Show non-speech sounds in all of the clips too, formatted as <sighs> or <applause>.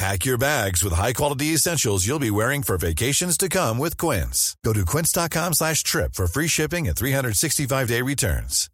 Pack your bags with high-quality essentials you'll be wearing for vacations to come with Quince. Go to quince.com slash trip for free shipping and 365-day returns.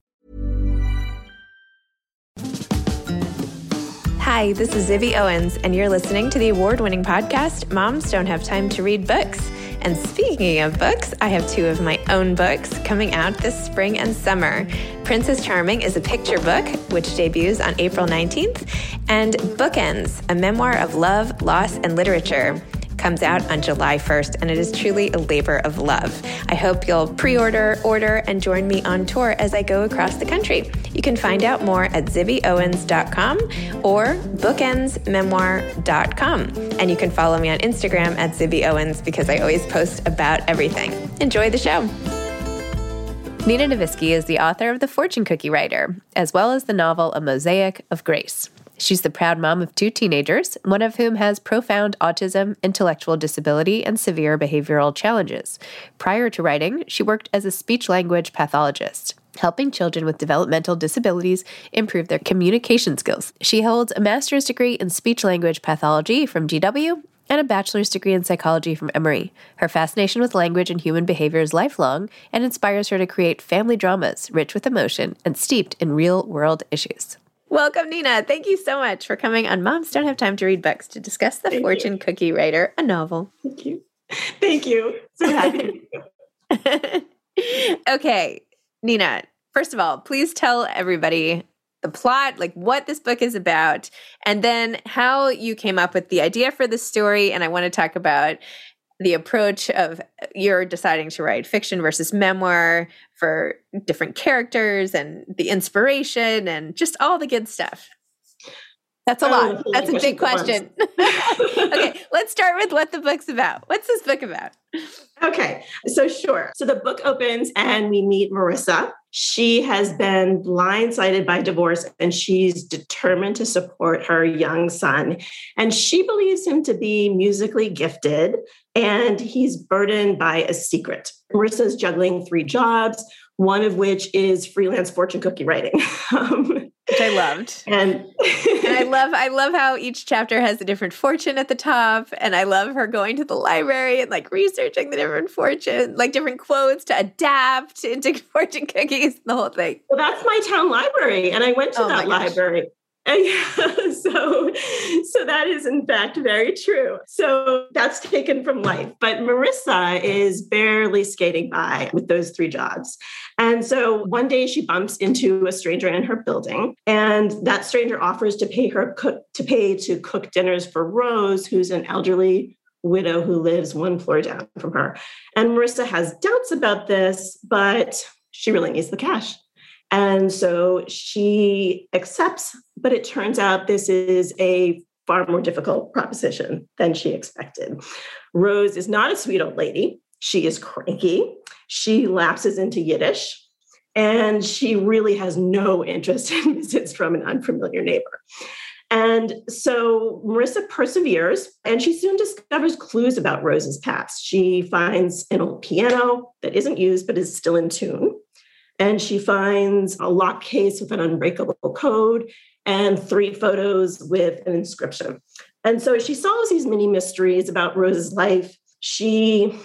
Hi, this is Zibby Owens, and you're listening to the award winning podcast, Moms Don't Have Time to Read Books. And speaking of books, I have two of my own books coming out this spring and summer. Princess Charming is a picture book, which debuts on April 19th, and Bookends, a memoir of love, loss, and literature comes out on July 1st, and it is truly a labor of love. I hope you'll pre order, order, and join me on tour as I go across the country. You can find out more at zibbyowens.com or bookendsmemoir.com. And you can follow me on Instagram at zibbyowens because I always post about everything. Enjoy the show. Nina Navisky is the author of The Fortune Cookie Writer, as well as the novel A Mosaic of Grace. She's the proud mom of two teenagers, one of whom has profound autism, intellectual disability, and severe behavioral challenges. Prior to writing, she worked as a speech language pathologist helping children with developmental disabilities improve their communication skills. She holds a master's degree in speech language pathology from GW and a bachelor's degree in psychology from Emory. Her fascination with language and human behavior is lifelong and inspires her to create family dramas rich with emotion and steeped in real world issues. Welcome, Nina. Thank you so much for coming on Moms Don't Have Time to Read Books to discuss The Thank Fortune you. Cookie Writer, a novel. Thank you. Thank you. So happy. <laughs> okay, Nina, first of all, please tell everybody the plot, like what this book is about, and then how you came up with the idea for the story. And I want to talk about the approach of you're deciding to write fiction versus memoir for different characters and the inspiration and just all the good stuff. That's a lot. that's a lot That's a of big question. <laughs> <laughs> okay, let's start with what the book's about. What's this book about? Okay, so sure. So the book opens and we meet Marissa. She has been blindsided by divorce and she's determined to support her young son. And she believes him to be musically gifted and he's burdened by a secret. Marissa's juggling three jobs, one of which is freelance fortune cookie writing. Um, Which I loved. and and I <laughs> love I love how each chapter has a different fortune at the top and I love her going to the library and like researching the different fortune like different quotes to adapt into <laughs> fortune cookies the whole thing. Well, that's my town library, and I went to Oh that library. <laughs> And yeah, <laughs> so, so that is in fact very true. So that's taken from life. But Marissa is barely skating by with those three jobs. And so one day she bumps into a stranger in her building, and that stranger offers to pay her cook to pay to cook dinners for Rose, who's an elderly widow who lives one floor down from her. And Marissa has doubts about this, but she really needs the cash. And so she accepts, but it turns out this is a far more difficult proposition than she expected. Rose is not a sweet old lady. She is cranky. She lapses into Yiddish, and she really has no interest <laughs> in visits from an unfamiliar neighbor. And so Marissa perseveres and she soon discovers clues about Rose's past. She finds an old piano that isn't used but is still in tune. And she finds a lock case with an unbreakable code and three photos with an inscription. And so she solves these mini mysteries about Rose's life. She,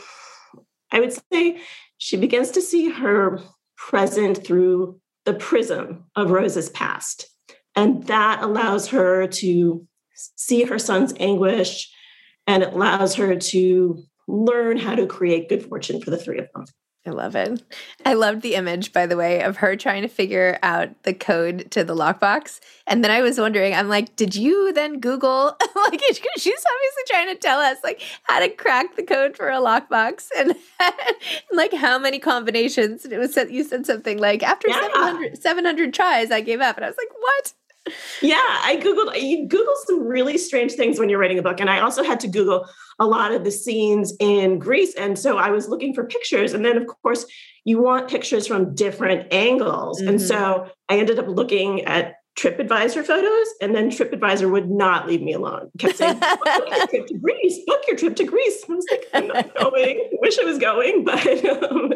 I would say, she begins to see her present through the prism of Rose's past. And that allows her to see her son's anguish and it allows her to learn how to create good fortune for the three of them. I love it. I loved the image, by the way, of her trying to figure out the code to the lockbox. And then I was wondering, I'm like, did you then Google? <laughs> like, <laughs> she's obviously trying to tell us like how to crack the code for a lockbox <laughs> and, and like how many combinations. And it was said you said something like after yeah. 700, 700 tries, I gave up. And I was like, what? Yeah, I Googled, you Google some really strange things when you're writing a book. And I also had to Google a lot of the scenes in Greece. And so I was looking for pictures. And then, of course, you want pictures from different angles. Mm-hmm. And so I ended up looking at TripAdvisor photos, and then TripAdvisor would not leave me alone. Kept saying, "Book your <laughs> trip to Greece. Book your trip to Greece." I was like, "I'm not going. <laughs> Wish I was going." But <laughs> um,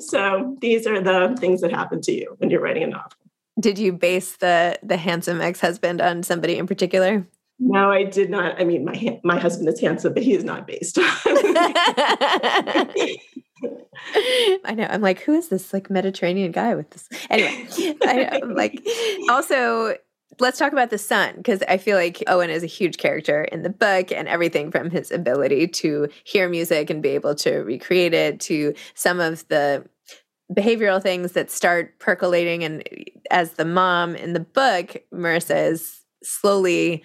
so these are the things that happen to you when you're writing a novel. Did you base the the handsome ex husband on somebody in particular? No, I did not. I mean, my my husband is handsome, but he is not based. <laughs> I know. I'm like, who is this like Mediterranean guy with this? Anyway, I, am like, also, let's talk about the son because I feel like Owen is a huge character in the book and everything from his ability to hear music and be able to recreate it to some of the behavioral things that start percolating. And as the mom in the book, Marissa is slowly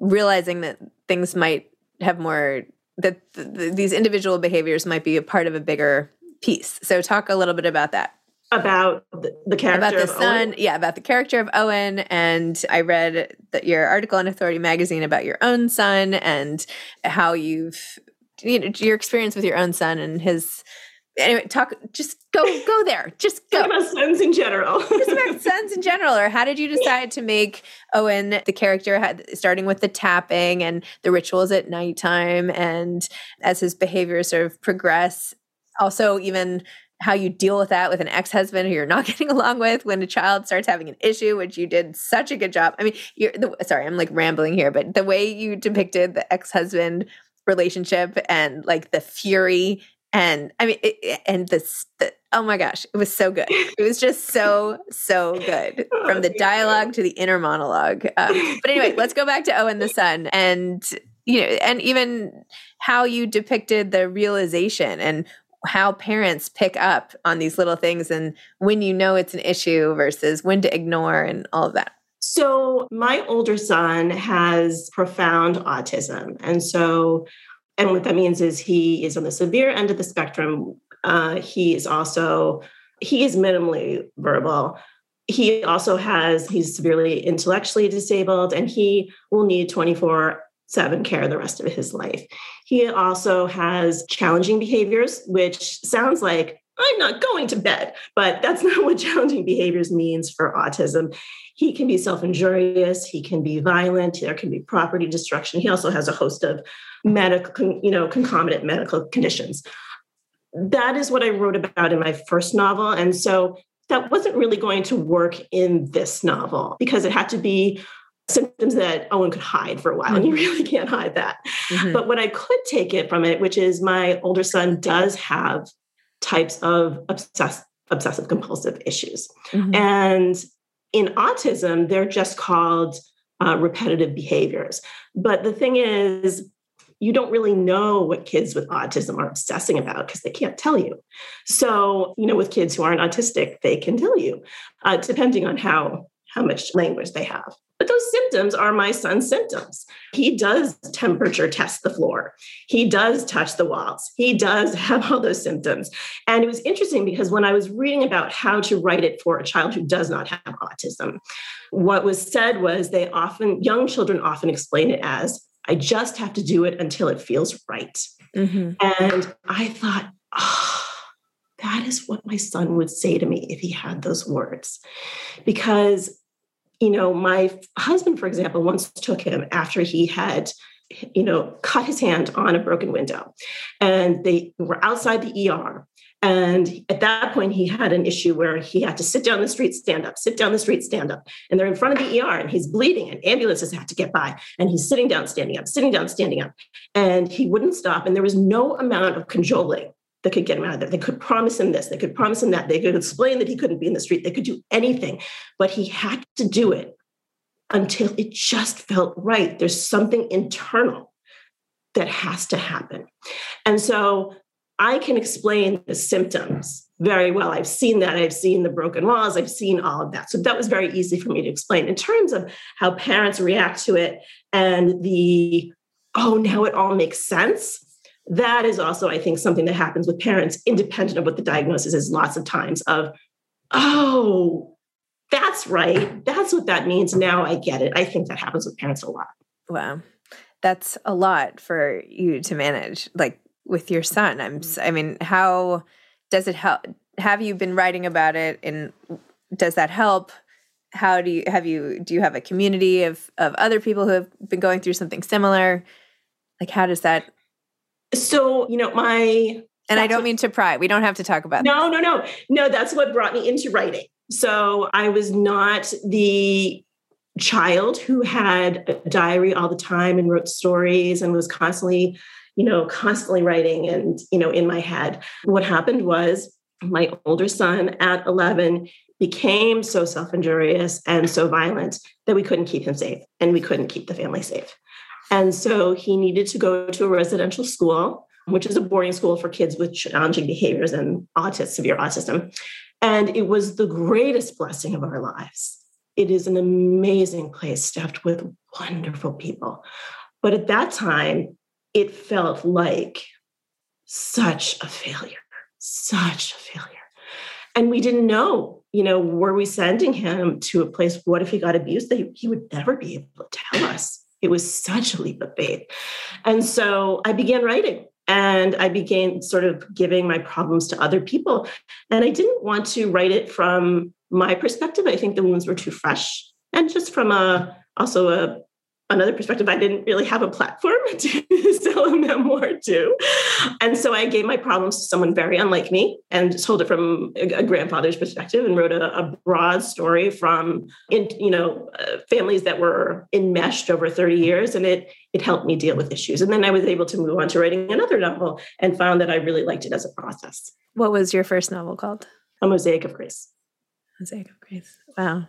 realizing that things might have more, that th- th- these individual behaviors might be a part of a bigger piece. So, talk a little bit about that. About the, the character about the son, Owen. yeah, about the character of Owen. And I read that your article in Authority magazine about your own son and how you've, you know, your experience with your own son and his anyway, talk. Just go, go there. Just go. Talk about sons in general. just about sons in general. Or how did you decide to make Owen the character, had, starting with the tapping and the rituals at nighttime, and as his behavior sort of progress, also even how you deal with that with an ex-husband who you're not <laughs> getting along with when a child starts having an issue which you did such a good job i mean you're the, sorry i'm like rambling here but the way you depicted the ex-husband relationship and like the fury and I mean, it, and this, the, oh my gosh, it was so good. It was just so, so good <laughs> from the dialogue to the inner monologue. Um, but anyway, let's go back to Owen the son and, you know, and even how you depicted the realization and how parents pick up on these little things and when you know it's an issue versus when to ignore and all of that. So, my older son has profound autism. And so, and what that means is he is on the severe end of the spectrum. Uh, he is also, he is minimally verbal. He also has, he's severely intellectually disabled and he will need 24 7 care the rest of his life. He also has challenging behaviors, which sounds like I'm not going to bed, but that's <laughs> not what challenging behaviors means for autism. He can be self injurious, he can be violent, there can be property destruction. He also has a host of medical, you know, concomitant medical conditions. That is what I wrote about in my first novel. And so that wasn't really going to work in this novel because it had to be symptoms that Owen could hide for a while, and you mm-hmm. really can't hide that. Mm-hmm. But what I could take it from it, which is my older son does have types of obsess- obsessive compulsive issues. Mm-hmm. And in autism, they're just called uh, repetitive behaviors. But the thing is, you don't really know what kids with autism are obsessing about because they can't tell you. So, you know, with kids who aren't autistic, they can tell you, uh, depending on how how much language they have. But those symptoms are my son's symptoms. He does temperature test the floor. He does touch the walls. He does <laughs> have all those symptoms. And it was interesting because when I was reading about how to write it for a child who does not have autism, what was said was they often, young children often explain it as, I just have to do it until it feels right. Mm-hmm. And I thought, oh, that is what my son would say to me if he had those words. Because, you know, my husband, for example, once took him after he had you know, cut his hand on a broken window. And they were outside the ER. And at that point, he had an issue where he had to sit down the street, stand up, sit down the street, stand up. And they're in front of the ER and he's bleeding and ambulances have to get by. And he's sitting down, standing up, sitting down, standing up. And he wouldn't stop. And there was no amount of cajoling that could get him out of there. They could promise him this, they could promise him that, they could explain that he couldn't be in the street, they could do anything. But he had to do it until it just felt right. There's something internal that has to happen. And so I can explain the symptoms very well. I've seen that. I've seen the broken walls. I've seen all of that. So that was very easy for me to explain. In terms of how parents react to it and the, oh, now it all makes sense. That is also, I think, something that happens with parents, independent of what the diagnosis is, lots of times of, oh, that's right. That's what that means. Now I get it. I think that happens with parents a lot. Wow. That's a lot for you to manage. Like with your son i'm i mean how does it help have you been writing about it and does that help how do you have you do you have a community of of other people who have been going through something similar like how does that so you know my and i don't mean to pry we don't have to talk about no no no no that's what brought me into writing so i was not the child who had a diary all the time and wrote stories and was constantly you know, constantly writing and, you know, in my head. What happened was my older son at 11 became so self injurious and so violent that we couldn't keep him safe and we couldn't keep the family safe. And so he needed to go to a residential school, which is a boarding school for kids with challenging behaviors and autism, severe autism. And it was the greatest blessing of our lives. It is an amazing place staffed with wonderful people. But at that time, it felt like such a failure, such a failure. And we didn't know, you know, were we sending him to a place? What if he got abused? That he would never be able to tell us. It was such a leap of faith. And so I began writing and I began sort of giving my problems to other people. And I didn't want to write it from my perspective. I think the wounds were too fresh. And just from a also a another perspective, I didn't really have a platform <laughs> to sell a memoir to. And so I gave my problems to someone very unlike me and told it from a, grandfather's perspective and wrote a, a broad story from, in, you know, uh, families that were enmeshed over 30 years. And it, it helped me deal with issues. And then I was able to move on to writing another novel and found that I really liked it as a process. What was your first novel called? A Mosaic of Grace. Mosaic of Grace. Wow.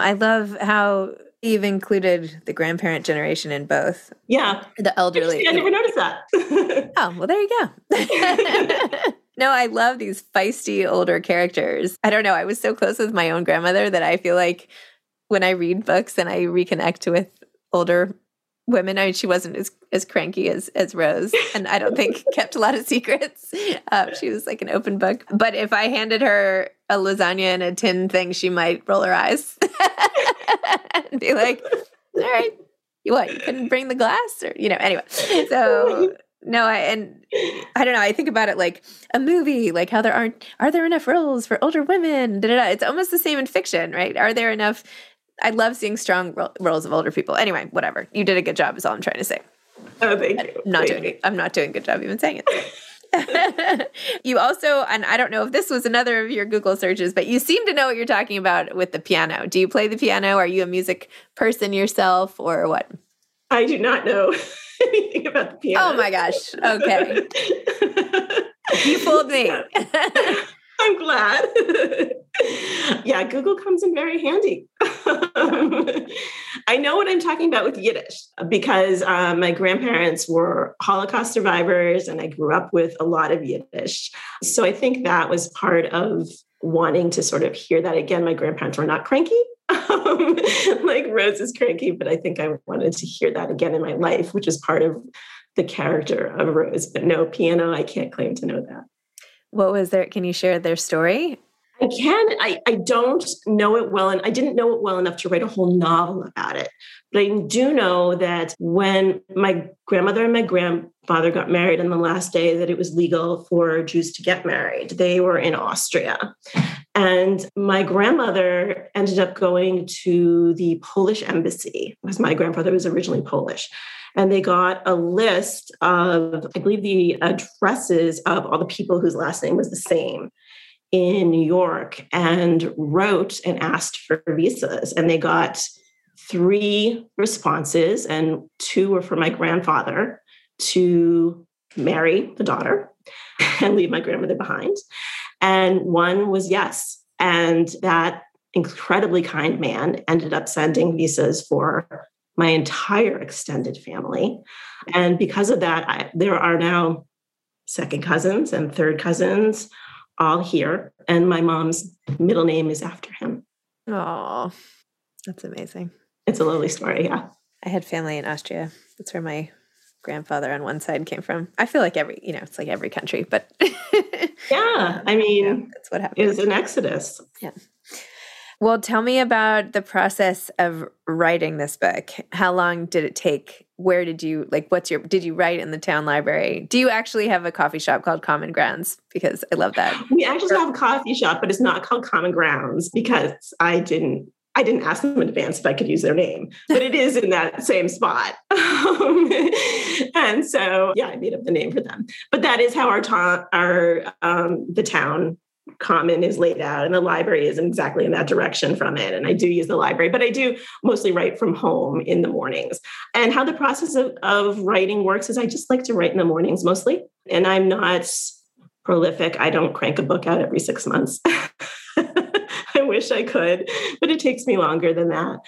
I love how you've included the grandparent generation in both. Yeah. The elderly. I never noticed that. <laughs> oh, well, there you go. <laughs> no, I love these feisty older characters. I don't know. I was so close with my own grandmother that I feel like when I read books and I reconnect with older women. I mean, she wasn't as as cranky as as Rose, and I don't think <laughs> kept a lot of secrets. Uh, she was like an open book. But if I handed her a lasagna in a tin thing, she might roll her eyes <laughs> and be like, "All right, you what? You couldn't bring the glass, or you know?" Anyway, so. No, I and I don't know. I think about it like a movie, like how there aren't are there enough roles for older women? Da-da-da. It's almost the same in fiction, right? Are there enough I love seeing strong ro- roles of older people. Anyway, whatever. You did a good job. Is all I'm trying to say. Oh, thank you. I'm not thank doing. You. I'm not doing a good job even saying it. <laughs> you also, and I don't know if this was another of your Google searches, but you seem to know what you're talking about with the piano. Do you play the piano? Are you a music person yourself, or what? I do not know <laughs> anything about the oh piano. Oh my gosh. Okay. <laughs> you fooled me. <laughs> I'm glad. <laughs> yeah, Google comes in very handy. <laughs> I know what I'm talking about with Yiddish because um, my grandparents were Holocaust survivors and I grew up with a lot of Yiddish. So I think that was part of wanting to sort of hear that again. My grandparents were not cranky. like Rose is cranky, but I think I wanted to hear that again in my life, which is part of the character of Rose. But no piano, I can't claim to know that. What was there? Can you share their story? I can. I, I don't know it well, and I didn't know it well enough to write a whole novel about it. But I do know that when my grandmother and my grandfather got married on the last day that it was legal for Jews to get married, they were in Austria. And my grandmother ended up going to the Polish embassy because my grandfather was originally Polish and they got a list of, I believe, the addresses of all the people whose last name was the same in New York and wrote and asked for visas. And they got three responses, and two were for my grandfather to marry the daughter <laughs> and leave my grandmother behind. And one was yes. And that incredibly kind man ended up sending visas for my entire extended family. And because of that, I, there are now second cousins and third cousins all here. And my mom's middle name is after him. Oh, that's amazing. It's a lovely story. Yeah. I had family in Austria. That's where my grandfather on one side came from. I feel like every, you know, it's like every country, but <laughs> yeah, I um, mean, yeah, that's what happened. It was an exodus. Yeah. Well, tell me about the process of writing this book. How long did it take? Where did you like what's your did you write in the town library? Do you actually have a coffee shop called Common Grounds? Because I love that. We actually have a coffee shop, but it's not called Common Grounds because I didn't I didn't ask them in advance if I could use their name, but it is in that same spot. <laughs> And so, yeah, I made up the name for them. But that is how our ta- our um, the town common is laid out and the library is exactly in that direction from it and i do use the library but i do mostly write from home in the mornings and how the process of, of writing works is i just like to write in the mornings mostly and i'm not prolific i don't crank a book out every six months <laughs> wish i could but it takes me longer than that.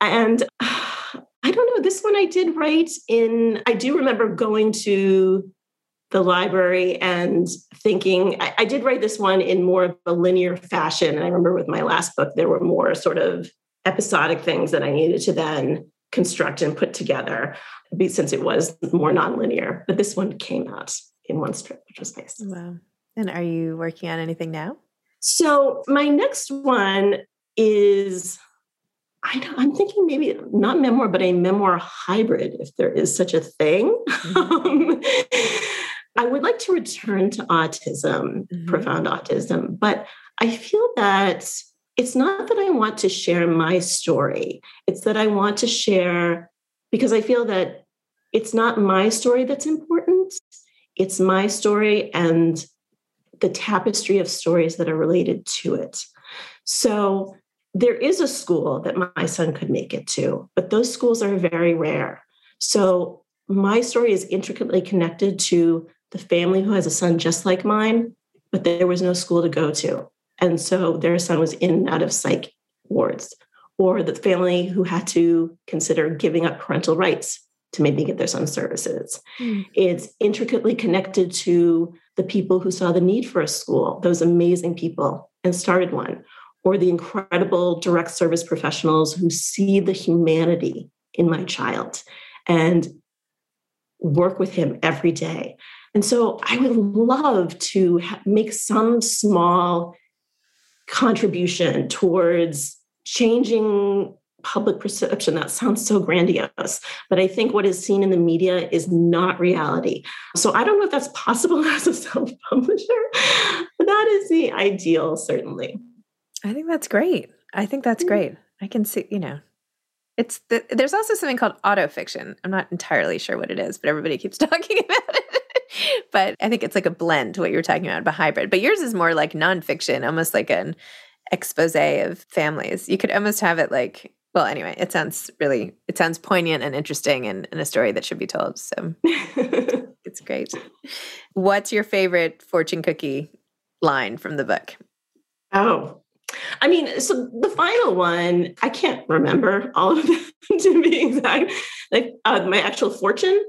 And <sighs> i don't know this one i did write in i do remember going to the library and thinking I, I, did write this one in more of a linear fashion. And i remember with my last book there were more sort of episodic things that i needed to then construct and put together since it was more nonlinear. But this one came out in one strip which was nice. Wow. And are you working on anything now so my next one is I am thinking maybe not memoir, but a memoir hybrid, if there is such a thing. Mm-hmm. I would like to return to autism, mm-hmm. profound autism, but I feel that it's not that I want to share my story, it's that I want to share because I feel that it's not my story that's important, it's my story and the tapestry of stories that are related to it. So there is a school that my son could make it to, but those schools are very rare. So my story is intricately connected to the family who has a son just like mine, but there was no school to go to. And so their son was in and out of psych wards, or the family who had to consider giving up parental rights to maybe get their son services. Mm. It's intricately connected to the people who saw the need for a school, those amazing people, and started one, or the incredible direct service professionals who see the humanity in my child and work with him every day. And so I would love to ha- make some small contribution towards changing public perception. That sounds so grandiose, but I think what is seen in the media is not reality. So I don't know if that's possible <laughs> as a self publisher, but that is the ideal, certainly. I think that's great. I think that's mm. great. I can see, you know, it's the, there's also something called autofiction. I'm not entirely sure what it is, but everybody keeps <laughs> talking about it. but I think it's like a blend to what you're talking about, a hybrid. But yours is more like nonfiction, almost like an expose of families. You could almost have it like, well, anyway, it sounds really, it sounds poignant and interesting and, and a story that should be told. So <laughs> it's great. What's your favorite fortune cookie line from the book? Oh, I mean, so the final one, I can't remember all of them <laughs> to be exact. Like uh, my actual fortune,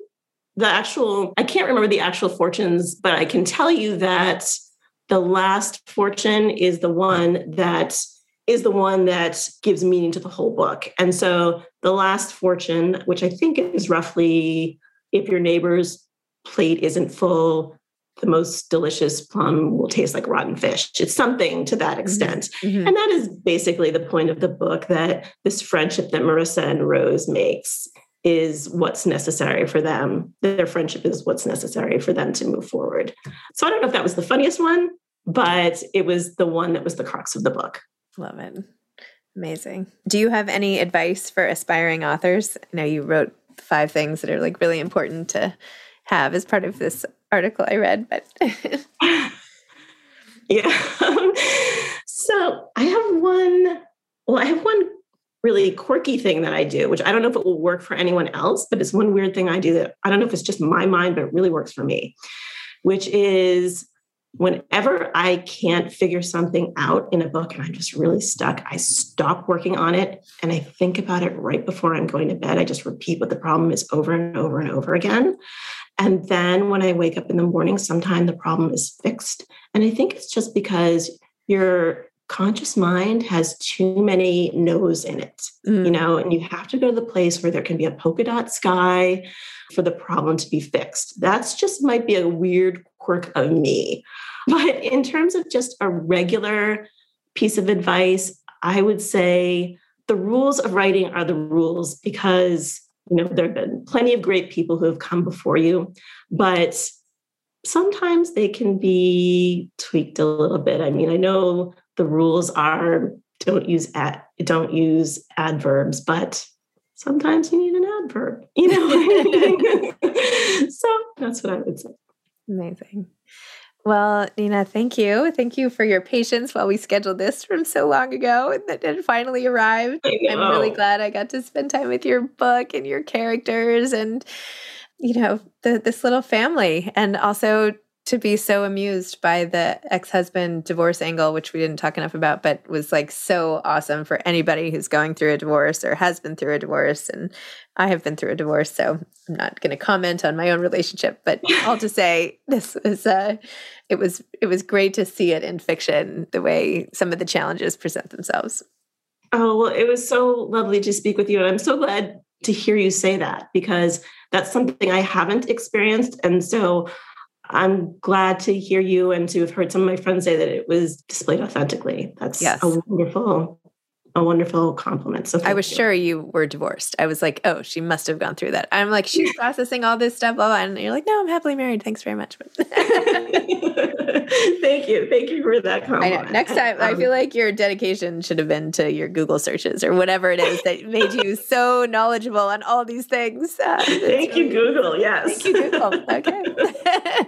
the actual, I can't remember the actual fortunes, but I can tell you that the last fortune is the one that is the one that gives meaning to the whole book. And so the last fortune, which I think is roughly if your neighbor's plate isn't full, the most delicious plum will taste like rotten fish. It's something to that mm-hmm. extent. Mm-hmm. And that is basically the point of the book that this friendship that Marissa and Rose makes is what's necessary for them. Their friendship is what's necessary for them to move forward. So I don't know if that was the funniest one, but it was the one that was the crux of the book. Love it. Amazing. Do you have any advice for aspiring authors? I know you wrote five things that are like really important to have as part of this article I read, but <laughs> yeah. so I have one, well, I have one really quirky thing that I do, which I don't know if it will work for anyone else, but it's one weird thing I do that I don't know if it's just my mind, but it really works for me, which is whenever I can't figure something out in a book and I'm just really stuck, I stop working on it and I think about it right before I'm going to bed. I just repeat what the problem is over and over and over again. And then when I wake up in the morning, sometime the problem is fixed. And I think it's just because your conscious mind has too many no's in it, mm. you know, and you have to go to the place where there can be a polka dot sky for the problem to be fixed. That's just might be a weird quirk of me. <laughs> But in terms of just a regular piece of advice, I would say the rules of writing are the rules because you know, there have been plenty of great people who have come before you, but sometimes they can be tweaked a little bit. I mean, I know the rules are don't use ad, don't use adverbs, but sometimes you need an adverb, you know. <laughs> so that's what I would say. Amazing. Well, Nina, thank you. Thank you for your patience while we scheduled this from so long ago and that it finally arrived. I'm really glad I got to spend time with your book and your characters and you know, the, this little family and also to be so amused by the ex-husband divorce angle which we didn't talk enough about but was like so awesome for anybody who's going through a divorce or has been through a divorce. And i have been through a divorce so i'm not going to comment on my own relationship but all to say this was uh it was it was great to see it in fiction the way some of the challenges present themselves. Oh well it was so lovely to speak with you and i'm so glad to hear you say that because that's something i haven't experienced and so I'm glad to hear you and to have heard some of my friends say that it was displayed authentically. That's yes. a wonderful a wonderful compliment. So I was you. sure you were divorced. I was like, oh, she must have gone through that. I'm like, she's <laughs> processing all this stuff, blah, blah. and you're like, no, I'm happily married. Thanks very much. <laughs> <laughs> Thank you, thank you for that compliment. Next time, um, I feel like your dedication should have been to your Google searches or whatever it is that made you so knowledgeable on all these things. Uh, thank you, Google. Yes. Thank you, Google. Okay.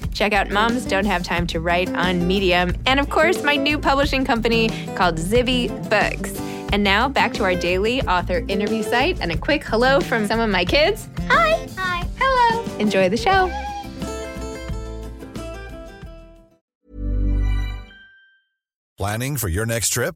Check out Moms Don't Have Time to Write on Medium. And of course, my new publishing company called Zibby Books. And now back to our daily author interview site and a quick hello from some of my kids. Hi. Hi. Hello. Enjoy the show. Planning for your next trip?